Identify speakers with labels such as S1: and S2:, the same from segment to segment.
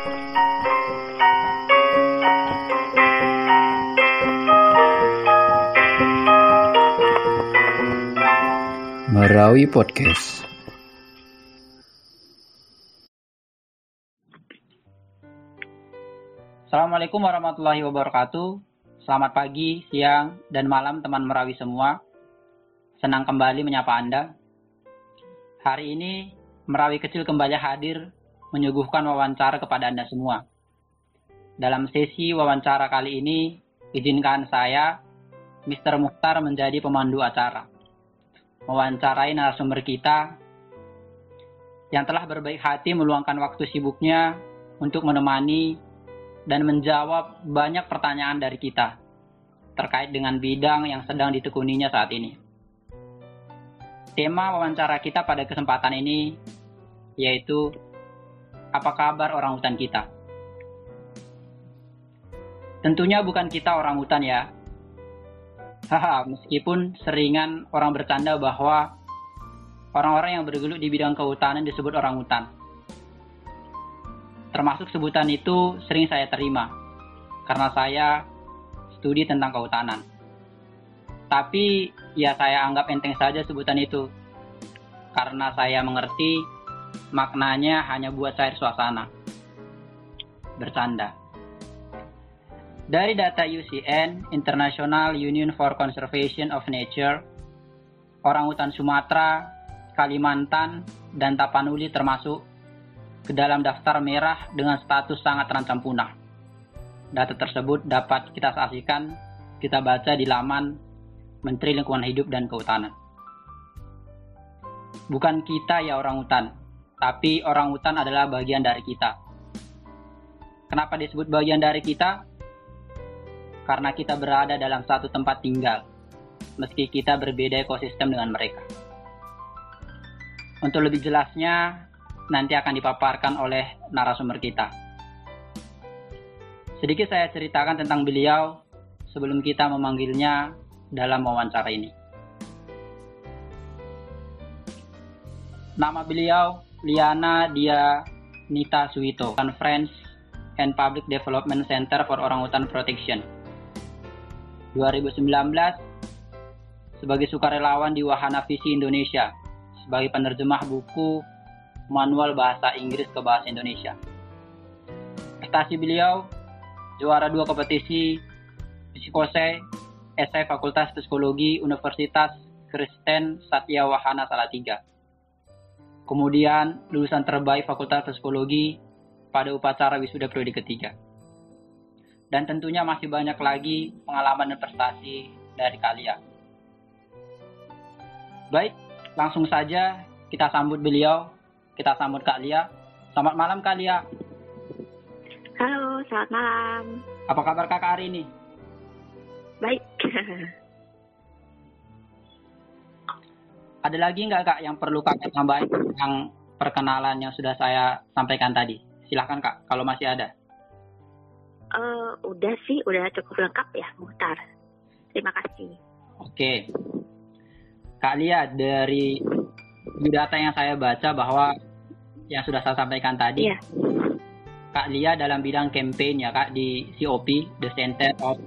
S1: Merawi Podcast.
S2: Assalamualaikum warahmatullahi wabarakatuh. Selamat pagi, siang, dan malam teman Merawi semua. Senang kembali menyapa Anda. Hari ini Merawi Kecil kembali hadir menyuguhkan wawancara kepada Anda semua. Dalam sesi wawancara kali ini, izinkan saya, Mr. Mukhtar menjadi pemandu acara. Mewawancarai narasumber kita yang telah berbaik hati meluangkan waktu sibuknya untuk menemani dan menjawab banyak pertanyaan dari kita terkait dengan bidang yang sedang ditekuninya saat ini. Tema wawancara kita pada kesempatan ini yaitu apa kabar orang hutan kita? Tentunya bukan kita orang hutan ya. Haha, meskipun seringan orang bercanda bahwa orang-orang yang bergelut di bidang kehutanan disebut orang hutan. Termasuk sebutan itu sering saya terima karena saya studi tentang kehutanan. Tapi ya saya anggap enteng saja sebutan itu karena saya mengerti maknanya hanya buat cair suasana. Bercanda. Dari data UCN, International Union for Conservation of Nature, orang hutan Sumatera, Kalimantan, dan Tapanuli termasuk ke dalam daftar merah dengan status sangat terancam punah. Data tersebut dapat kita saksikan, kita baca di laman Menteri Lingkungan Hidup dan Kehutanan. Bukan kita ya orang hutan, tapi orang hutan adalah bagian dari kita. Kenapa disebut bagian dari kita? Karena kita berada dalam satu tempat tinggal, meski kita berbeda ekosistem dengan mereka. Untuk lebih jelasnya, nanti akan dipaparkan oleh narasumber kita. Sedikit saya ceritakan tentang beliau sebelum kita memanggilnya dalam wawancara ini. Nama beliau Liana Dia Nita Suito, Conference and Public Development Center for Orangutan Protection. 2019 sebagai sukarelawan di Wahana Visi Indonesia sebagai penerjemah buku manual bahasa Inggris ke bahasa Indonesia. Prestasi beliau juara dua kompetisi psikose esai Fakultas Psikologi Universitas Kristen Satya Wahana Salatiga Kemudian lulusan terbaik Fakultas Psikologi pada upacara wisuda periode ketiga. Dan tentunya masih banyak lagi pengalaman dan prestasi dari kalian. Baik, langsung saja kita sambut beliau. Kita sambut Kak Lia. Selamat malam Kak Lia.
S3: Halo, selamat malam.
S2: Apa kabar kakak hari ini?
S3: Baik.
S2: Ada lagi nggak kak yang perlu kakak tambahin tentang perkenalan yang sudah saya sampaikan tadi? Silahkan kak, kalau masih ada.
S3: Uh, udah sih, udah cukup lengkap ya, Muhtar. Terima kasih.
S2: Oke. Kak Lia, dari data yang saya baca bahwa yang sudah saya sampaikan tadi,
S3: Iya.
S2: Kak Lia dalam bidang campaign ya kak di COP, The Center of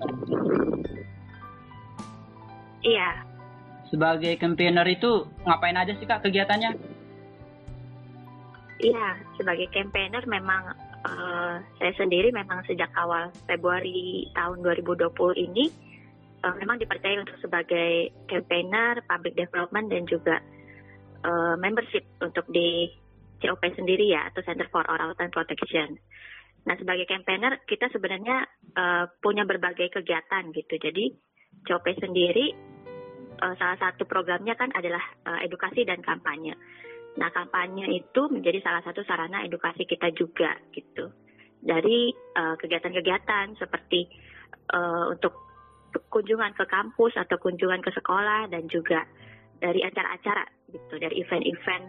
S3: Iya.
S2: Sebagai campaigner itu ngapain aja sih kak kegiatannya?
S3: Iya, sebagai campaigner memang eh, saya sendiri memang sejak awal Februari tahun 2020 ini eh, memang dipercaya untuk sebagai campaigner, public development dan juga eh, membership untuk di COP sendiri ya atau Center for Orangutan Protection. Nah, sebagai campaigner kita sebenarnya eh, punya berbagai kegiatan gitu. Jadi COP sendiri eh, salah satu programnya kan adalah eh, edukasi dan kampanye. Nah, kampanye itu menjadi salah satu sarana edukasi kita juga gitu. Dari eh, kegiatan-kegiatan seperti eh, untuk kunjungan ke kampus atau kunjungan ke sekolah dan juga dari acara-acara gitu, dari event-event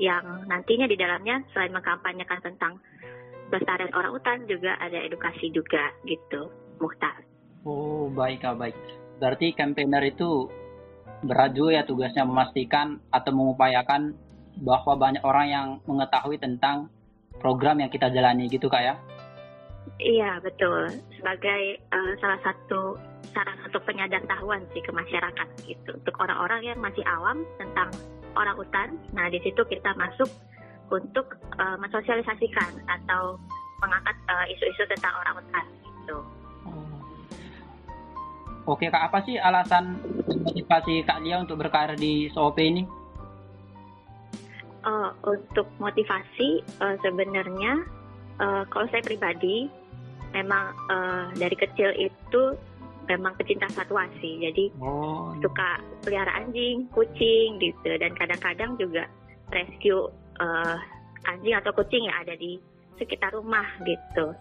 S3: yang nantinya di dalamnya selain mengkampanyekan tentang pelestarian orang hutan juga ada edukasi juga gitu, Muhtar.
S2: Oh baik baik. Berarti campaigner itu berat juga ya tugasnya memastikan atau mengupayakan bahwa banyak orang yang mengetahui tentang program yang kita jalani gitu kak ya?
S3: Iya betul sebagai uh, salah satu salah satu penyadar tahuan sih ke masyarakat gitu untuk orang-orang yang masih awam tentang orang utan. Nah di situ kita masuk untuk uh, mensosialisasikan atau mengangkat uh, isu-isu tentang orang utan gitu.
S2: Oke kak apa sih alasan motivasi kak Lia untuk berkarir di SOP ini?
S3: Uh, untuk motivasi uh, sebenarnya uh, kalau saya pribadi memang uh, dari kecil itu memang pecinta satwa sih jadi oh. suka pelihara anjing kucing gitu dan kadang-kadang juga rescue uh, anjing atau kucing yang ada di sekitar rumah gitu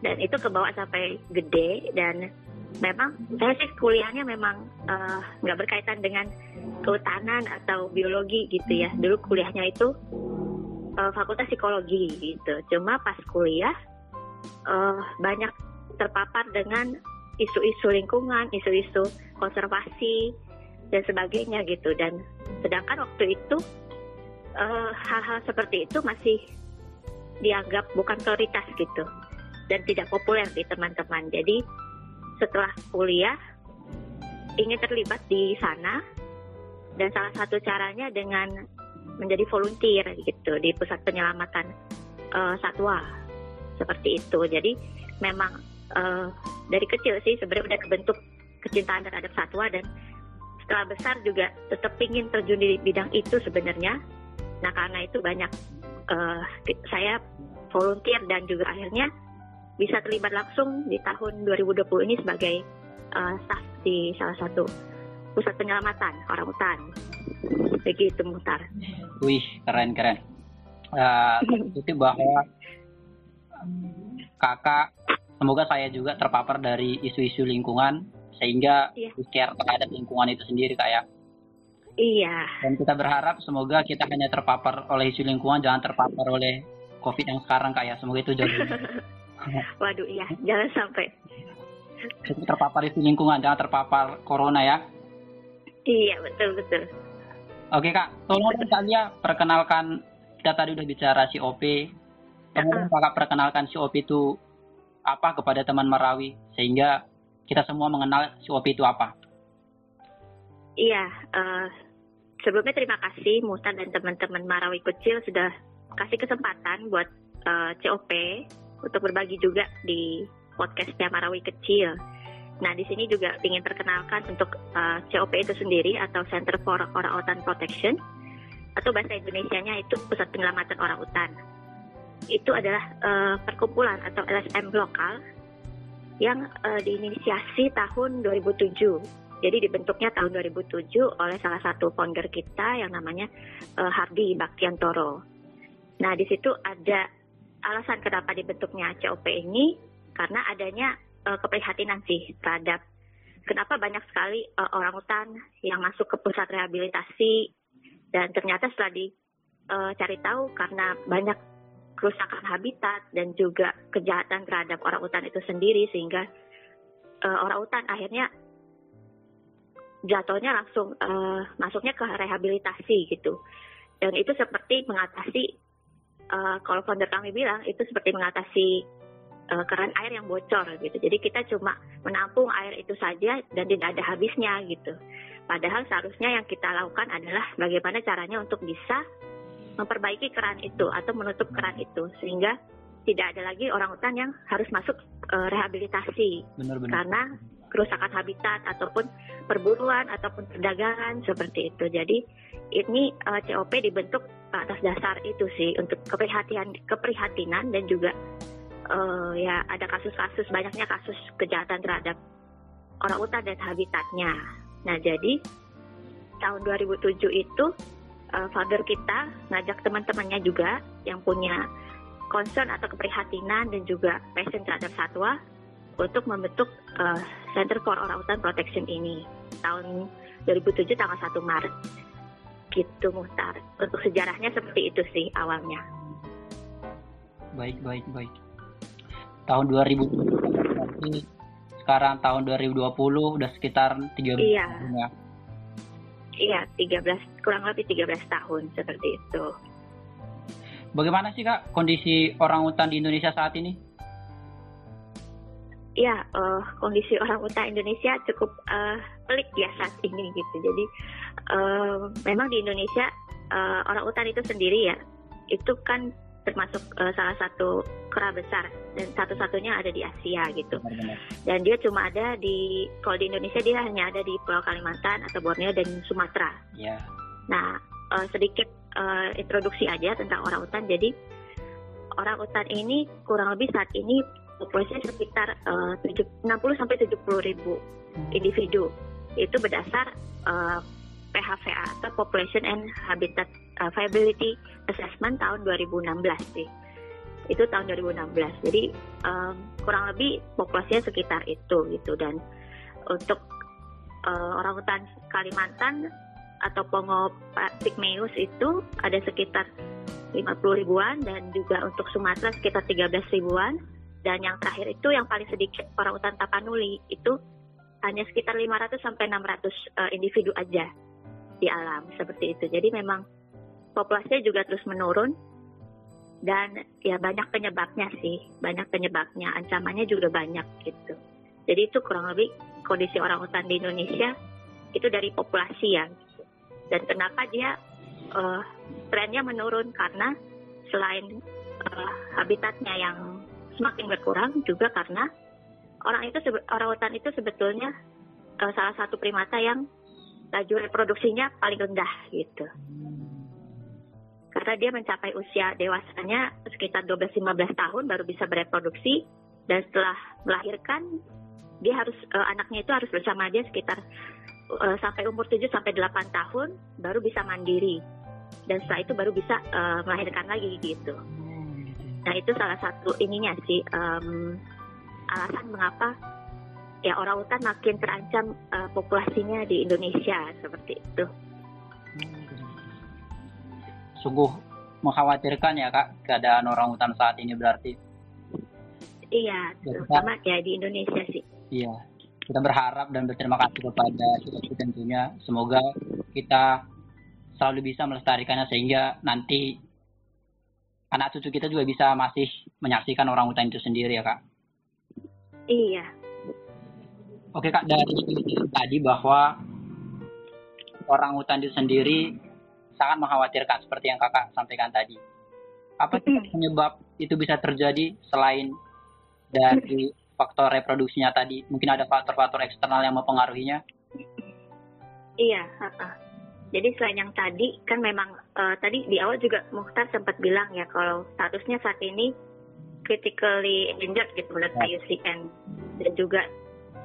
S3: dan itu kebawa sampai gede dan memang saya sih kuliahnya memang nggak uh, berkaitan dengan kehutanan atau biologi gitu ya dulu kuliahnya itu uh, fakultas psikologi gitu cuma pas kuliah uh, banyak terpapar dengan isu-isu lingkungan, isu-isu konservasi dan sebagainya gitu. Dan sedangkan waktu itu eh, hal-hal uh, seperti itu masih dianggap bukan prioritas gitu dan tidak populer di teman-teman. Jadi setelah kuliah ingin terlibat di sana dan salah satu caranya dengan menjadi volunteer gitu di pusat penyelamatan uh, satwa seperti itu. Jadi memang uh, dari kecil sih sebenarnya udah kebentuk kecintaan terhadap satwa dan setelah besar juga tetap ingin terjun di bidang itu sebenarnya. Nah karena itu banyak uh, saya volunteer dan juga akhirnya bisa terlibat langsung di tahun 2020 ini sebagai uh, staff di salah satu pusat penyelamatan orang hutan. Begitu Mutar.
S2: Wih keren keren. Uh, itu bahwa kakak semoga saya juga terpapar dari isu-isu lingkungan sehingga iya. care terhadap lingkungan itu sendiri kak ya
S3: iya
S2: dan kita berharap semoga kita hanya terpapar oleh isu lingkungan jangan terpapar oleh covid yang sekarang kak ya semoga itu jauh
S3: waduh iya. Jangan sampai.
S2: Kita terpapar isu lingkungan jangan terpapar corona ya.
S3: Iya betul betul.
S2: Oke kak. Tolong kalian perkenalkan kita tadi udah bicara COP Kemudian kakak perkenalkan COP itu apa kepada teman Marawi sehingga kita semua mengenal COP itu apa.
S3: Iya, uh, sebelumnya terima kasih Musa dan teman-teman Marawi kecil sudah kasih kesempatan buat uh, eh, COP untuk berbagi juga di podcastnya Marawi kecil. Nah, di sini juga ingin perkenalkan untuk uh, eh, COP itu sendiri atau Center for Orang Utan Protection atau bahasa Indonesia-nya itu Pusat Penyelamatan Orang Utan itu adalah uh, perkumpulan atau LSM lokal yang uh, diinisiasi tahun 2007. Jadi dibentuknya tahun 2007 oleh salah satu founder kita yang namanya uh, Hardi Baktiantoro. Nah, di situ ada alasan kenapa dibentuknya COP ini karena adanya uh, keprihatinan sih terhadap kenapa banyak sekali uh, orang hutan yang masuk ke pusat rehabilitasi dan ternyata setelah dicari uh, tahu karena banyak kerusakan habitat dan juga kejahatan terhadap orang hutan itu sendiri sehingga uh, orang hutan akhirnya jatuhnya langsung uh, masuknya ke rehabilitasi gitu. Dan itu seperti mengatasi uh, kalau founder kami bilang itu seperti mengatasi uh, keran air yang bocor gitu. Jadi kita cuma menampung air itu saja dan tidak ada habisnya gitu. Padahal seharusnya yang kita lakukan adalah bagaimana caranya untuk bisa memperbaiki keran itu atau menutup keran itu. Sehingga tidak ada lagi orang hutan yang harus masuk uh, rehabilitasi.
S2: Benar, benar.
S3: karena kerusakan habitat ataupun perburuan ataupun perdagangan seperti itu. Jadi ini uh, eh, COP dibentuk atas dasar itu sih untuk keprihatinan keprihatinan dan juga uh, ya ada kasus-kasus banyaknya kasus kejahatan terhadap orang hutan dan habitatnya. Nah, jadi tahun 2007 itu uh, founder kita ngajak teman-temannya juga yang punya concern atau keprihatinan dan juga passion terhadap satwa untuk membentuk uh, Center for Orangutan Protection ini tahun 2007 tanggal 1 Maret gitu Muhtar untuk sejarahnya seperti itu sih awalnya
S2: baik baik baik tahun 2000 sekarang tahun 2020 udah sekitar
S3: 3 iya. tahun ya Iya, 13 kurang lebih 13 tahun seperti itu.
S2: Bagaimana sih kak kondisi orang hutan di Indonesia saat ini?
S3: Ya, uh, kondisi orang hutan Indonesia cukup uh, pelik ya saat ini gitu. Jadi uh, memang di Indonesia uh, orang hutan itu sendiri ya, itu kan termasuk uh, salah satu kera besar dan satu-satunya ada di Asia gitu. Dan dia cuma ada di kalau di Indonesia dia hanya ada di Pulau Kalimantan atau Borneo dan Sumatera.
S2: Yeah.
S3: Nah, uh, sedikit uh, introduksi aja tentang orang hutan. Jadi orang hutan ini kurang lebih saat ini populasinya sekitar uh, 60 sampai 70 ribu hmm. individu. Itu berdasar uh, PHVA atau Population and Habitat uh, Viability Assessment tahun 2016 sih. Itu tahun 2016. Jadi um, kurang lebih populasinya sekitar itu gitu dan untuk uh, orang hutan Kalimantan atau Pongo Pygmaeus itu ada sekitar 50 ribuan dan juga untuk Sumatera sekitar 13 ribuan dan yang terakhir itu yang paling sedikit orang hutan Tapanuli itu hanya sekitar 500 sampai 600 uh, individu aja di alam seperti itu. Jadi memang populasinya juga terus menurun dan ya banyak penyebabnya sih, banyak penyebabnya, ancamannya juga banyak gitu. Jadi itu kurang lebih kondisi orang hutan di Indonesia itu dari populasi ya dan kenapa dia uh, trennya menurun karena selain uh, habitatnya yang semakin berkurang juga karena orang itu orang hutan itu sebetulnya uh, salah satu primata yang laju reproduksinya paling rendah gitu. Karena dia mencapai usia dewasanya sekitar 12-15 tahun baru bisa bereproduksi dan setelah melahirkan dia harus uh, anaknya itu harus bersama dia sekitar uh, sampai umur 7 sampai 8 tahun baru bisa mandiri dan setelah itu baru bisa uh, melahirkan lagi gitu. Nah itu salah satu ininya sih um, alasan mengapa ya orang hutan makin terancam uh, populasinya di Indonesia seperti itu.
S2: Sungguh mengkhawatirkan ya kak keadaan orang hutan saat ini berarti.
S3: Iya, terutama ya di Indonesia sih.
S2: Iya, kita berharap dan berterima kasih kepada kita tentunya semoga kita selalu bisa melestarikannya sehingga nanti anak cucu kita juga bisa masih menyaksikan orang hutan itu sendiri ya kak.
S3: Iya.
S2: Oke kak dari tadi bahwa orang hutan itu sendiri sangat mengkhawatirkan seperti yang kakak sampaikan tadi. Apa sih penyebab itu bisa terjadi selain dari faktor reproduksinya tadi? Mungkin ada faktor-faktor eksternal yang mempengaruhinya?
S3: Iya jadi selain yang tadi kan memang uh, tadi di awal juga Mukhtar sempat bilang ya kalau statusnya saat ini critically endangered gitu menurut ya. IUCN dan juga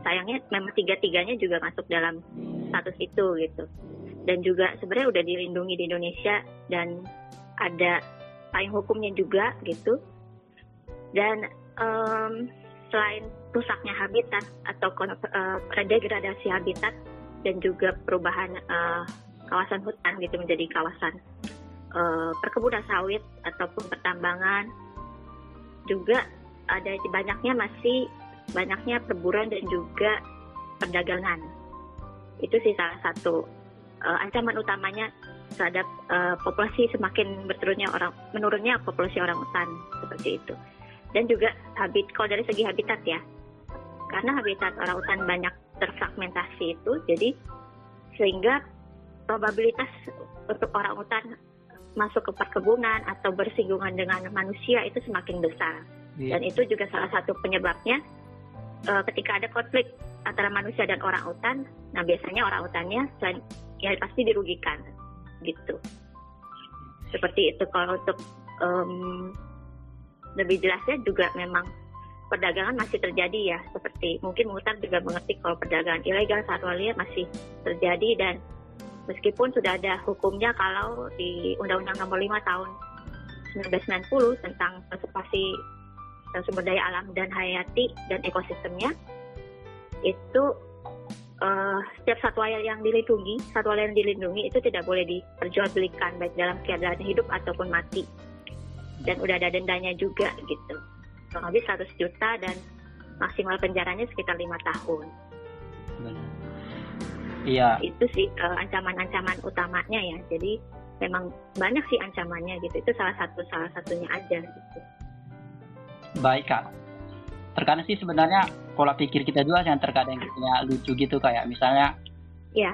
S3: sayangnya memang tiga-tiganya juga masuk dalam status itu gitu. Dan juga sebenarnya udah dilindungi di Indonesia dan ada payung hukumnya juga gitu. Dan um, selain rusaknya habitat atau uh, degradasi habitat dan juga perubahan uh, kawasan hutan gitu menjadi kawasan uh, perkebunan sawit ataupun pertambangan. Juga ada banyaknya masih banyaknya perburuan dan juga perdagangan. Itu sih salah satu uh, ancaman utamanya terhadap uh, populasi semakin berturunnya orang menurunnya populasi orang hutan seperti itu. Dan juga habit kalau dari segi habitat ya. Karena habitat orang hutan banyak terfragmentasi itu jadi sehingga probabilitas untuk orang hutan masuk ke perkebunan atau bersinggungan dengan manusia itu semakin besar. Yeah. dan itu juga salah satu penyebabnya uh, ketika ada konflik antara manusia dan orang hutan nah biasanya orang hutannya ya pasti dirugikan gitu. Seperti itu. Kalau untuk um, lebih jelasnya juga memang perdagangan masih terjadi ya seperti mungkin Mutar juga mengerti kalau perdagangan ilegal satwa liar masih terjadi dan meskipun sudah ada hukumnya kalau di Undang-Undang Nomor 5 tahun 1990 tentang konservasi sumber daya alam dan hayati dan ekosistemnya itu uh, setiap satwa yang dilindungi satwa yang dilindungi itu tidak boleh diperjualbelikan baik dalam keadaan hidup ataupun mati. Dan udah ada dendanya juga gitu. Kurang lebih 100 juta dan maksimal penjaranya sekitar lima tahun.
S2: Iya.
S3: Itu sih eh, ancaman-ancaman utamanya ya. Jadi memang banyak sih ancamannya gitu itu salah satu salah satunya aja gitu.
S2: baik kak terkadang sih sebenarnya pola pikir kita juga yang terkadang kita lucu gitu kayak misalnya
S3: ya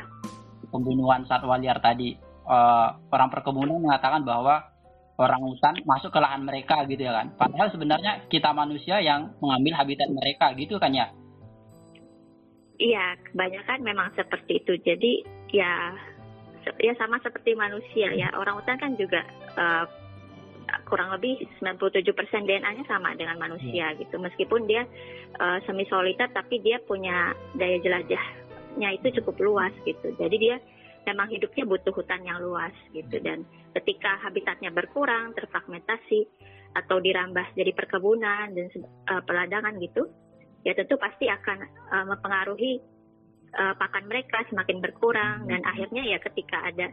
S2: pembunuhan satwa liar tadi uh, orang perkebunan mengatakan bahwa orang hutan masuk ke lahan mereka gitu ya kan padahal sebenarnya kita manusia yang mengambil habitat mereka gitu kan ya
S3: iya kebanyakan memang seperti itu. Jadi ya ya sama seperti manusia ya. Orang hutan kan juga uh, kurang lebih 97% DNA-nya sama dengan manusia hmm. gitu. Meskipun dia uh, semi soliter tapi dia punya daya jelajahnya itu cukup luas gitu. Jadi dia memang hidupnya butuh hutan yang luas gitu. Dan ketika habitatnya berkurang terfragmentasi atau dirambah jadi perkebunan dan uh, peladangan gitu ya tentu pasti akan uh, mempengaruhi uh, pakan mereka semakin berkurang dan akhirnya ya ketika ada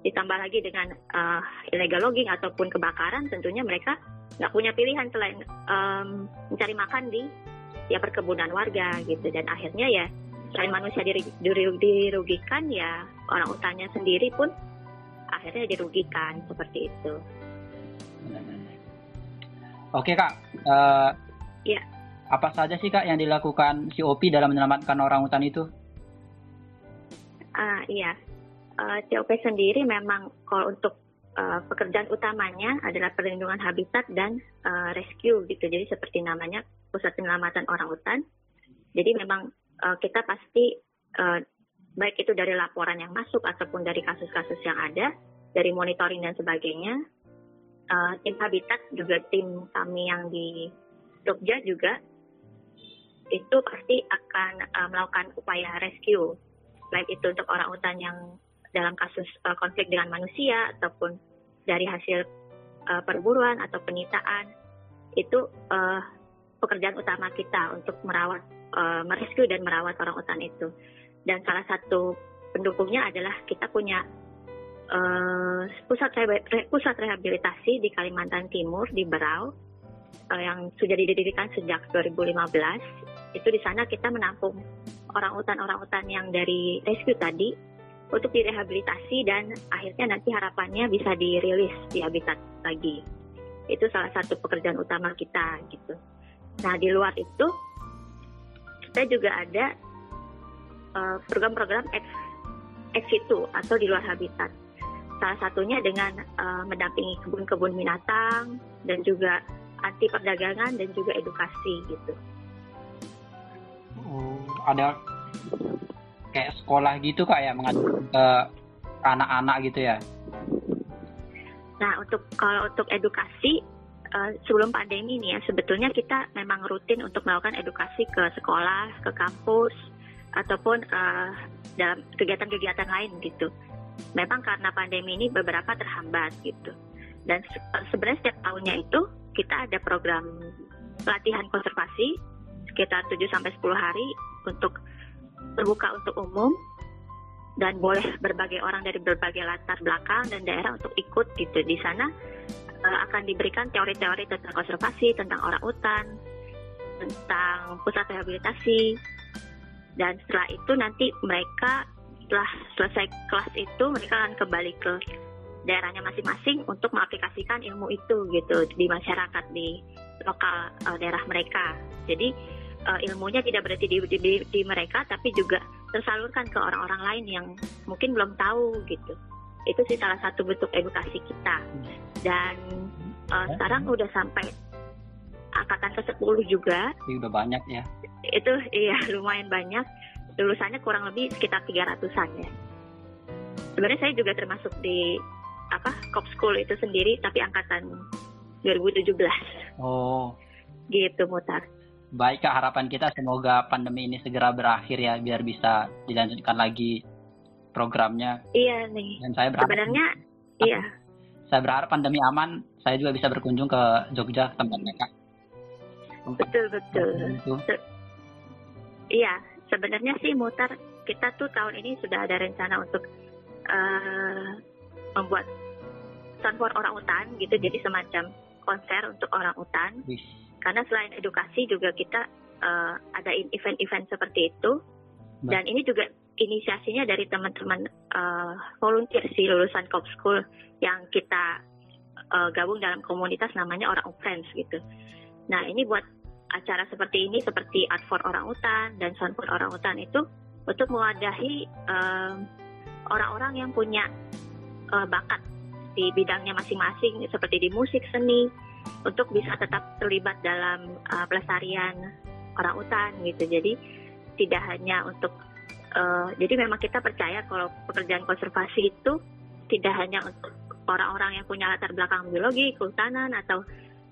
S3: ditambah lagi dengan uh, illegal logging ataupun kebakaran tentunya mereka nggak punya pilihan selain um, mencari makan di ya perkebunan warga gitu dan akhirnya ya selain manusia dirugikan ya orang utannya sendiri pun akhirnya dirugikan seperti itu.
S2: Oke kak, uh,
S3: ya.
S2: Apa saja sih kak yang dilakukan COP dalam menyelamatkan orang hutan itu?
S3: Uh, iya, uh, eh, COP sendiri memang kalau untuk uh, pekerjaan utamanya adalah perlindungan habitat dan uh, rescue gitu. Jadi seperti namanya pusat penyelamatan orang hutan. Jadi memang uh, kita pasti uh, baik itu dari laporan yang masuk ataupun dari kasus-kasus yang ada, dari monitoring dan sebagainya. Uh, tim habitat juga tim kami yang di Jogja juga itu pasti akan uh, melakukan upaya rescue. Baik itu untuk orang hutan yang dalam kasus uh, konflik dengan manusia ataupun dari hasil uh, perburuan atau penyitaan itu uh, pekerjaan utama kita untuk merawat uh, merescue dan merawat orang hutan itu. Dan salah satu pendukungnya adalah kita punya uh, pusat pusat rehabilitasi di Kalimantan Timur di Berau uh, yang sudah didirikan sejak 2015 itu di sana kita menampung orang hutan-orang hutan yang dari rescue tadi untuk direhabilitasi dan akhirnya nanti harapannya bisa dirilis di habitat lagi. Itu salah satu pekerjaan utama kita gitu. Nah di luar itu kita juga ada uh, program-program ex, ex situ atau di luar habitat. Salah satunya dengan uh, mendampingi kebun-kebun binatang dan juga anti perdagangan dan juga edukasi gitu.
S2: Oh, ada kayak sekolah gitu kak ya ke anak-anak gitu ya?
S3: Nah untuk kalau untuk edukasi uh, sebelum pandemi ini ya sebetulnya kita memang rutin untuk melakukan edukasi ke sekolah, ke kampus ataupun uh, dalam kegiatan-kegiatan lain gitu. Memang karena pandemi ini beberapa terhambat gitu. Dan se sebenarnya setiap tahunnya itu kita ada program pelatihan konservasi sekitar 7 sampai 10 hari untuk terbuka untuk umum dan boleh berbagai orang dari berbagai latar belakang dan daerah untuk ikut gitu. Di sana uh, akan diberikan teori-teori tentang konservasi tentang orang hutan tentang pusat rehabilitasi. Dan setelah itu nanti mereka setelah selesai kelas itu mereka akan kembali ke daerahnya masing-masing untuk mengaplikasikan ilmu itu gitu di masyarakat di lokal uh, daerah mereka. Jadi uh, ilmunya tidak berarti di, di, di, di mereka tapi juga tersalurkan ke orang-orang lain yang mungkin belum tahu gitu. Itu sih salah satu bentuk edukasi kita. Dan uh, sekarang udah sampai angkatan ke 10 juga.
S2: Ini udah banyak ya.
S3: Itu iya lumayan banyak. Lulusannya kurang lebih sekitar 300an ya. Sebenarnya saya juga termasuk di apa cop school itu sendiri tapi angkatan 2017
S2: oh
S3: gitu mutar
S2: Baik Kak, harapan kita semoga pandemi ini segera berakhir ya biar bisa dilanjutkan lagi programnya.
S3: Iya nih.
S2: Dan saya berharap
S3: sebenarnya iya.
S2: Saya berharap pandemi aman, saya juga bisa berkunjung ke Jogja tempat mereka.
S3: Betul betul. Se iya, sebenarnya sih mutar kita tuh tahun ini sudah ada rencana untuk uh, membuat sound for orang utan gitu, jadi semacam konser untuk orang utan. Karena selain edukasi juga kita uh, ada event-event seperti itu. Dan ini juga inisiasinya dari teman-teman uh, volunteer sih lulusan Cop School yang kita uh, gabung dalam komunitas namanya Orang Friends gitu. Nah ini buat acara seperti ini seperti Art for Orang Utan dan Sound for Orang Utan itu untuk mewadahi orang orang-orang yang punya uh, bakat di bidangnya masing-masing seperti di musik seni untuk bisa tetap terlibat dalam uh, pelestarian orang utan gitu. Jadi tidak hanya untuk uh, jadi memang kita percaya kalau pekerjaan konservasi itu tidak hanya untuk orang-orang yang punya latar belakang biologi, kehutanan atau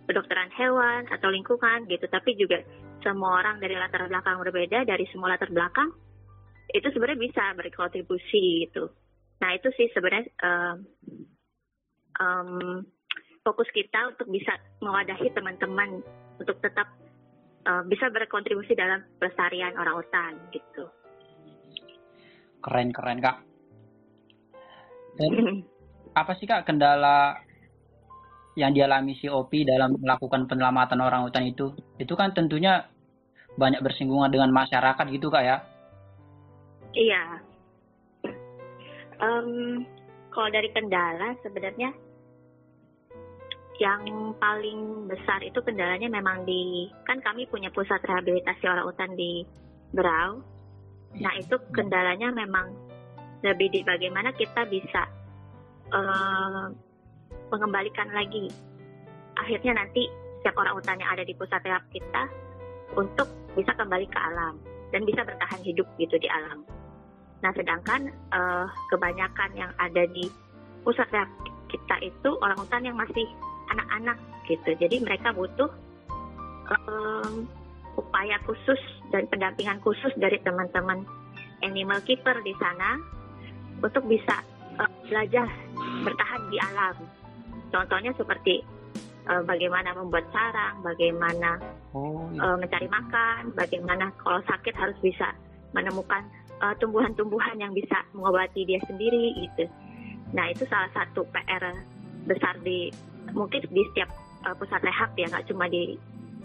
S3: kedokteran hewan atau lingkungan gitu, tapi juga semua orang dari latar belakang berbeda dari semua latar belakang itu sebenarnya bisa berkontribusi gitu. Nah itu sih sebenarnya um, um, fokus kita untuk bisa mewadahi teman-teman untuk tetap uh, bisa berkontribusi dalam pelestarian orang hutan gitu.
S2: Keren keren kak. Dan apa sih kak kendala yang dialami si Opi dalam melakukan penyelamatan orang hutan itu? Itu kan tentunya banyak bersinggungan dengan masyarakat gitu kak ya?
S3: Iya. Um, kalau dari kendala sebenarnya yang paling besar itu kendalanya memang di kan kami punya pusat rehabilitasi orang hutan di Berau. Nah itu kendalanya memang lebih di bagaimana kita bisa uh, mengembalikan lagi akhirnya nanti setiap orang hutan yang ada di pusat rehab kita untuk bisa kembali ke alam dan bisa bertahan hidup gitu di alam. Nah sedangkan uh, kebanyakan yang ada di pusat rehab kita itu orang hutan yang masih anak-anak gitu. Jadi mereka butuh um, upaya khusus dan pendampingan khusus dari teman-teman animal keeper di sana untuk bisa uh, belajar bertahan di alam. Contohnya seperti uh, bagaimana membuat sarang, bagaimana oh, iya. uh, mencari makan, bagaimana kalau sakit harus bisa menemukan tumbuhan-tumbuhan uh, yang bisa mengobati dia sendiri gitu. Nah itu salah satu PR besar di mungkin di setiap uh, pusat rehab ya nggak cuma di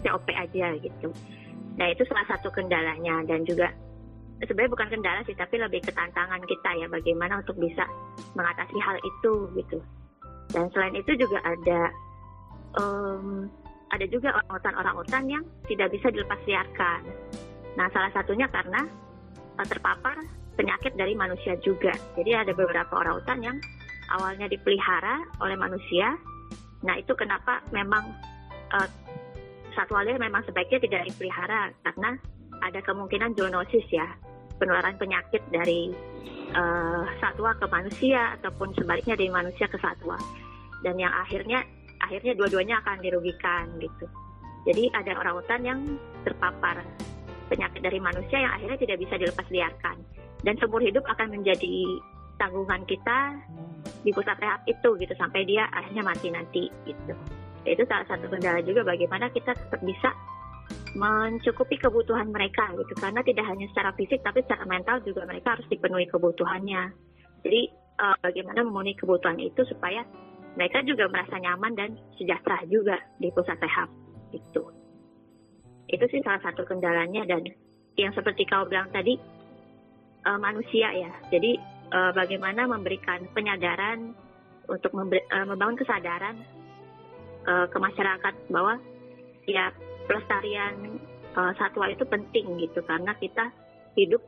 S3: COP aja gitu. Nah itu salah satu kendalanya dan juga sebenarnya bukan kendala sih tapi lebih ke tantangan kita ya bagaimana untuk bisa mengatasi hal itu gitu. Dan selain itu juga ada um, ada juga orang-orang orang yang tidak bisa dilepas liarkan. Nah salah satunya karena uh, terpapar penyakit dari manusia juga. Jadi ada beberapa orang hutan yang awalnya dipelihara oleh manusia Nah itu kenapa memang uh, satwa liar memang sebaiknya tidak dipelihara? Karena ada kemungkinan zoonosis ya penularan penyakit dari uh, satwa ke manusia ataupun sebaliknya dari manusia ke satwa. Dan yang akhirnya akhirnya dua-duanya akan dirugikan gitu. Jadi ada orang hutan yang terpapar penyakit dari manusia yang akhirnya tidak bisa dilepas liarkan dan seumur hidup akan menjadi tanggungan kita di pusat rehab itu gitu sampai dia akhirnya mati nanti gitu. Itu salah satu kendala juga bagaimana kita tetap bisa mencukupi kebutuhan mereka gitu karena tidak hanya secara fisik tapi secara mental juga mereka harus dipenuhi kebutuhannya. Jadi uh, bagaimana memenuhi kebutuhan itu supaya mereka juga merasa nyaman dan sejahtera juga di pusat rehab itu. Itu sih salah satu kendalanya dan yang seperti kau bilang tadi uh, manusia ya. Jadi uh, bagaimana memberikan penyadaran untuk memberi, uh, membangun kesadaran uh, ke masyarakat bahwa ya pelestarian uh, satwa itu penting gitu karena kita hidup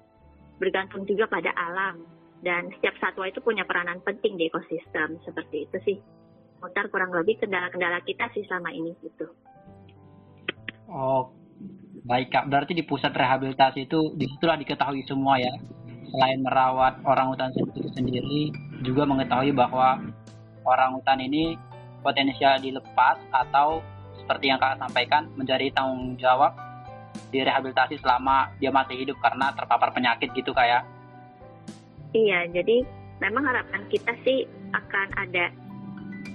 S3: bergantung juga pada alam dan setiap satwa itu punya peranan penting di ekosistem seperti itu sih mutar kurang lebih kendala-kendala kita sih sama ini gitu.
S2: Oh, baik kak. Berarti di pusat rehabilitasi itu di situlah diketahui semua ya selain merawat orang hutan sendiri sendiri juga mengetahui bahwa orang hutan ini potensial dilepas atau seperti yang kakak sampaikan menjadi tanggung jawab direhabilitasi selama dia masih hidup karena terpapar penyakit gitu kayak ya?
S3: iya jadi memang harapan kita sih akan ada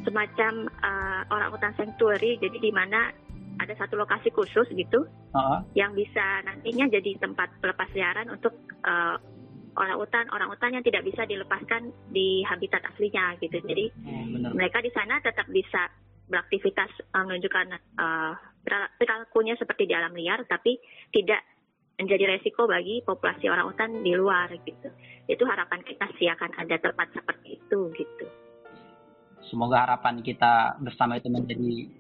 S3: semacam uh, orang hutan sanctuary jadi di mana ada satu lokasi khusus gitu uh -huh. yang bisa nantinya jadi tempat pelepas liaran untuk uh, orang hutan orang hutan yang tidak bisa dilepaskan di habitat aslinya gitu hmm. jadi oh, mereka di sana tetap bisa beraktivitas uh, menunjukkan uh, perilakunya seperti di alam liar tapi tidak menjadi resiko bagi populasi orang hutan di luar gitu. Itu harapan kita sih akan ada tempat seperti itu gitu.
S2: Semoga harapan kita bersama itu menjadi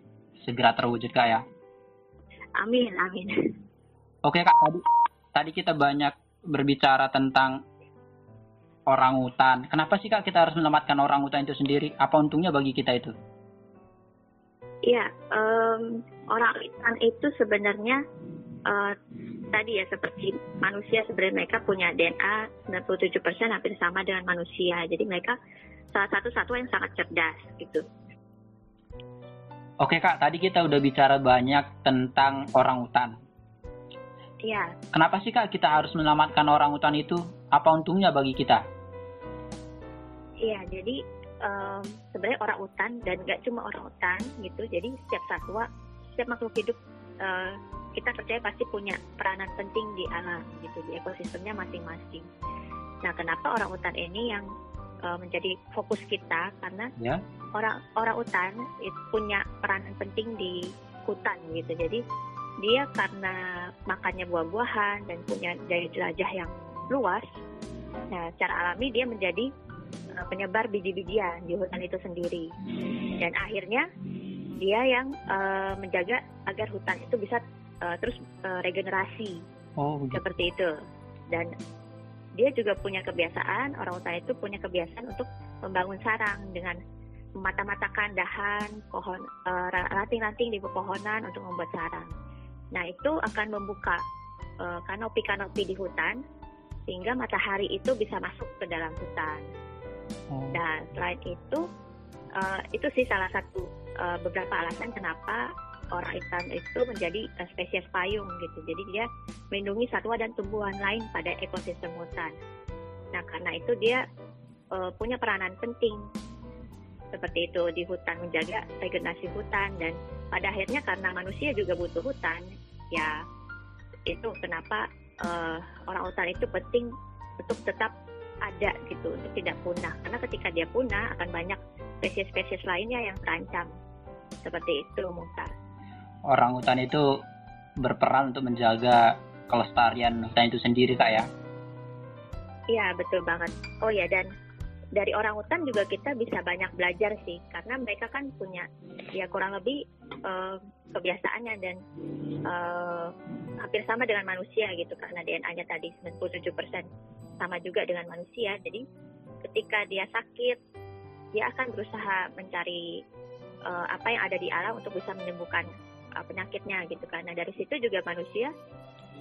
S2: segera terwujud kak ya.
S3: Amin, amin.
S2: Oke kak, tadi tadi kita banyak berbicara tentang orang hutan. Kenapa sih kak kita harus menyelamatkan orang hutan itu sendiri? Apa untungnya bagi kita itu?
S3: Iya, um, orang hutan itu sebenarnya uh, tadi ya seperti manusia sebenarnya mereka punya DNA 97% hampir sama dengan manusia. Jadi mereka salah satu satwa yang sangat cerdas gitu.
S2: Oke kak, tadi kita udah bicara banyak tentang orang hutan.
S3: Iya.
S2: Kenapa sih kak kita harus menyelamatkan orang hutan itu? Apa untungnya bagi kita?
S3: Iya, jadi um, sebenarnya orang hutan dan nggak cuma orang hutan gitu. Jadi setiap satwa, setiap makhluk hidup uh, kita percaya pasti punya peranan penting di alam gitu di ekosistemnya masing-masing. Nah, kenapa orang hutan ini yang uh, menjadi fokus kita karena
S2: ya.
S3: orang orang hutan itu punya peranan penting di hutan gitu. Jadi dia karena makannya buah-buahan dan punya daya jelajah yang luas, nah secara alami dia menjadi uh, penyebar biji-bijian di hutan itu sendiri. Dan akhirnya dia yang uh, menjaga agar hutan itu bisa uh, terus uh, regenerasi
S2: oh,
S3: seperti itu dan dia juga punya kebiasaan orang hutan itu punya kebiasaan untuk membangun sarang dengan memata-matakan dahan pohon uh, ranting-ranting di pepohonan untuk membuat sarang. Nah itu akan membuka kanopi-kanopi uh, di hutan sehingga matahari itu bisa masuk ke dalam hutan. Oh. Dan selain itu uh, itu sih salah satu uh, beberapa alasan kenapa orang hitam itu menjadi uh, spesies payung gitu. Jadi dia melindungi satwa dan tumbuhan lain pada ekosistem hutan. Nah karena itu dia uh, punya peranan penting seperti itu di hutan menjaga regenerasi hutan dan pada akhirnya karena manusia juga butuh hutan ya itu kenapa uh, orang hutan itu penting untuk tetap ada gitu untuk tidak punah karena ketika dia punah akan banyak spesies-spesies lainnya yang terancam seperti itu Muhtar
S2: orang hutan itu berperan untuk menjaga kelestarian hutan itu sendiri kak ya?
S3: Iya betul banget. Oh ya dan dari orang hutan juga kita bisa banyak belajar sih karena mereka kan punya ya kurang lebih uh, kebiasaannya dan uh, hampir sama dengan manusia gitu karena DNA-nya tadi 97% sama juga dengan manusia. Jadi ketika dia sakit dia akan berusaha mencari uh, apa yang ada di alam untuk bisa menyembuhkan uh, penyakitnya gitu. Nah dari situ juga manusia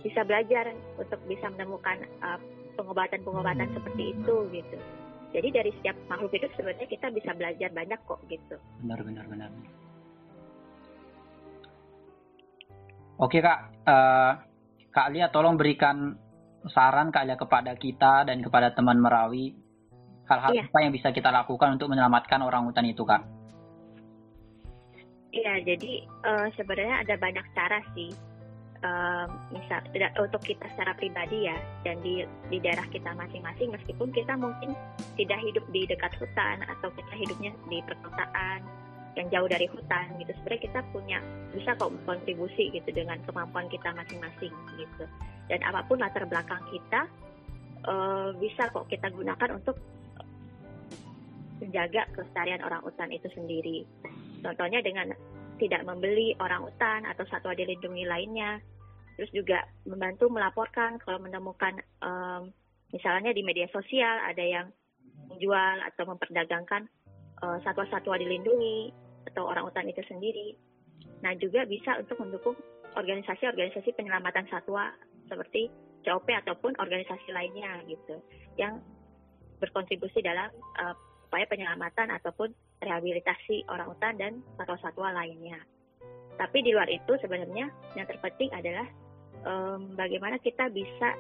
S3: bisa belajar untuk bisa menemukan uh, pengobatan-pengobatan seperti itu gitu. Jadi dari setiap makhluk hidup sebenarnya kita bisa belajar banyak kok gitu.
S2: Benar benar benar. Oke kak, uh, kak Lia tolong berikan saran kak Lia kepada kita dan kepada teman Merawi hal-hal iya. apa yang bisa kita lakukan untuk menyelamatkan orang hutan itu kak?
S3: Iya, jadi uh, sebenarnya ada banyak cara sih. Uh, misal untuk kita secara pribadi ya dan di di daerah kita masing-masing meskipun kita mungkin tidak hidup di dekat hutan atau kita hidupnya di perkotaan yang jauh dari hutan gitu sebenarnya kita punya bisa kok kontribusi gitu dengan kemampuan kita masing-masing gitu dan apa pun latar belakang kita uh, bisa kok kita gunakan untuk menjaga kelestarian orang hutan itu sendiri Contohnya dengan tidak membeli orang hutan atau satwa dilindungi lainnya. Terus juga membantu melaporkan kalau menemukan um, misalnya di media sosial ada yang menjual atau memperdagangkan uh, satwa-satwa dilindungi atau orang hutan itu sendiri. Nah juga bisa untuk mendukung organisasi-organisasi penyelamatan satwa seperti COP ataupun organisasi lainnya gitu yang berkontribusi dalam uh, upaya penyelamatan ataupun rehabilitasi orang hutan dan satwa-satwa lainnya. Tapi di luar itu sebenarnya yang terpenting adalah um, bagaimana kita bisa,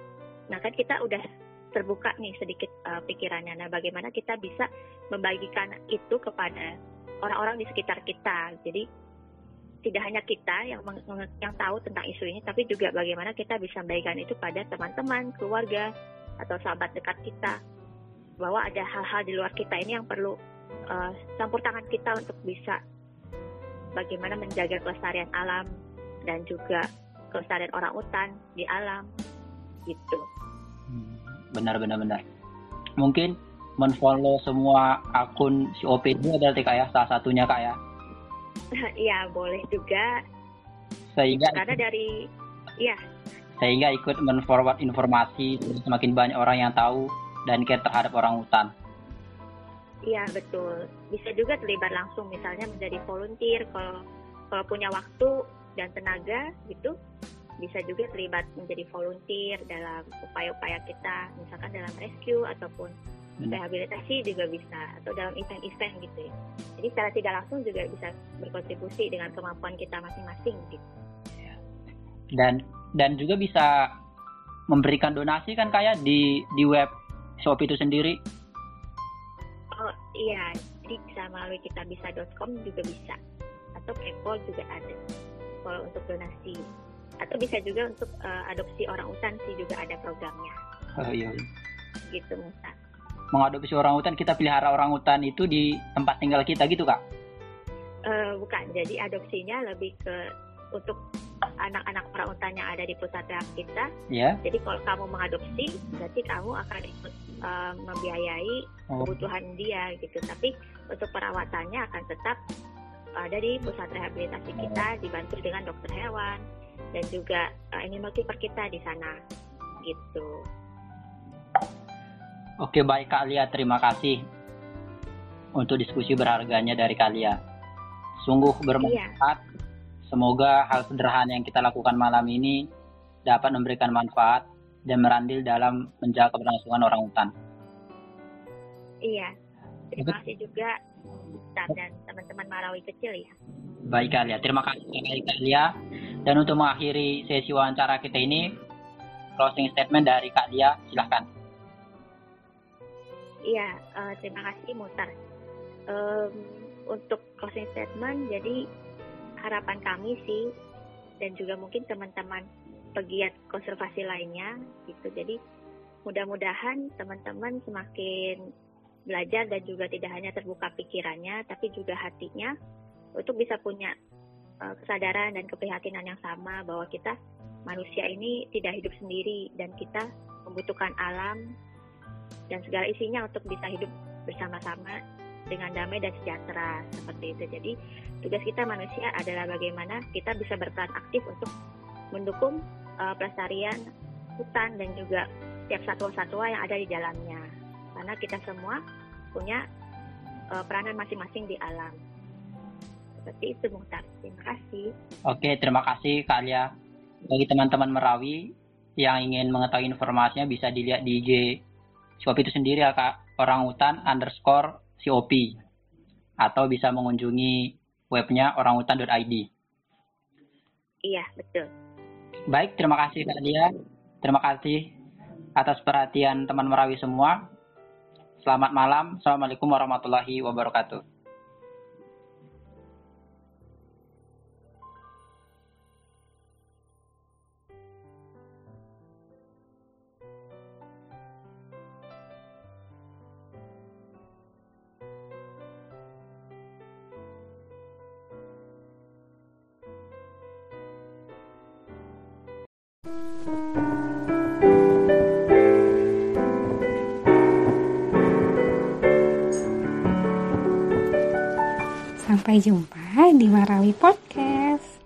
S3: nah kan kita udah terbuka nih sedikit uh, pikirannya. Nah, bagaimana kita bisa membagikan itu kepada orang-orang di sekitar kita. Jadi tidak hanya kita yang yang tahu tentang isu ini, tapi juga bagaimana kita bisa membagikan itu pada teman-teman, keluarga, atau sahabat dekat kita bahwa ada hal-hal di luar kita ini yang perlu uh, campur tangan kita untuk bisa bagaimana menjaga kelestarian alam dan juga kelestarian orang hutan di alam gitu.
S2: Hmm, benar benar benar. Mungkin menfollow semua akun si OP itu adalah kak ya salah satunya kak ya.
S3: Iya boleh juga.
S2: Sehingga
S3: karena dari ya
S2: sehingga ikut menforward informasi semakin banyak orang yang tahu dan care terhadap orang hutan.
S3: Iya betul. Bisa juga terlibat langsung misalnya menjadi volunteer kalau kalau punya waktu dan tenaga gitu bisa juga terlibat menjadi volunteer dalam upaya-upaya kita misalkan dalam rescue ataupun rehabilitasi juga bisa atau dalam event-event gitu ya. Jadi secara tidak langsung juga bisa berkontribusi dengan kemampuan kita masing-masing gitu.
S2: Dan dan juga bisa memberikan donasi kan kayak di di web shop itu sendiri
S3: Oh iya, jadi bisa melalui kitabisa.com juga bisa. Atau PayPal juga ada. Kalau untuk donasi. Atau bisa juga untuk uh, adopsi orang hutan sih juga ada programnya.
S2: Oh iya.
S3: Gitu Musa.
S2: Mengadopsi orang hutan kita pelihara orang hutan itu di tempat tinggal kita gitu kak?
S3: Uh, bukan, jadi adopsinya lebih ke untuk anak-anak orang hutan yang ada di pusat rehab kita.
S2: Yeah.
S3: Jadi kalau kamu mengadopsi, berarti kamu akan ikut uh, membiayai oh. kebutuhan dia gitu. Tapi untuk perawatannya akan tetap ada di pusat rehabilitasi kita, dibantu dengan dokter hewan dan juga uh, animal keeper kita di sana gitu.
S2: Oke baik Kak Lia, terima kasih untuk diskusi berharganya dari kalian. Sungguh bermanfaat. Iya Semoga hal sederhana yang kita lakukan malam ini dapat memberikan manfaat dan merandil dalam menjaga keberlangsungan orang hutan.
S3: Iya, terima kasih juga dan teman-teman Marawi kecil ya.
S2: Baik Alia, terima kasih Kak Lia. Dan untuk mengakhiri sesi wawancara kita ini, closing statement dari Kak Lia, silahkan.
S3: Iya, uh, terima kasih Mutar. Um, untuk closing statement, jadi harapan kami sih dan juga mungkin teman-teman pegiat konservasi lainnya gitu. Jadi mudah-mudahan teman-teman semakin belajar dan juga tidak hanya terbuka pikirannya tapi juga hatinya untuk bisa punya uh, kesadaran dan keprihatinan yang sama bahwa kita manusia ini tidak hidup sendiri dan kita membutuhkan alam dan segala isinya untuk bisa hidup bersama-sama dengan damai dan sejahtera seperti itu. Jadi tugas kita manusia adalah bagaimana kita bisa berperan aktif untuk mendukung uh, pelestarian hutan dan juga setiap satwa-satwa yang ada di dalamnya. Karena kita semua punya uh, peranan masing-masing di alam. Seperti itu, Muhtar. Terima kasih.
S2: Oke, terima kasih Kak Alia. Bagi teman-teman Merawi yang ingin mengetahui informasinya bisa dilihat di IG Shop itu sendiri ya Kak. Orang hutan underscore COP. Atau bisa mengunjungi webnya oranghutan.id.
S3: Iya, betul.
S2: Baik, terima kasih Kak Dia. Terima kasih atas perhatian teman Merawi semua. Selamat malam. Assalamualaikum warahmatullahi wabarakatuh.
S4: Sampai jumpa di Marawi Podcast.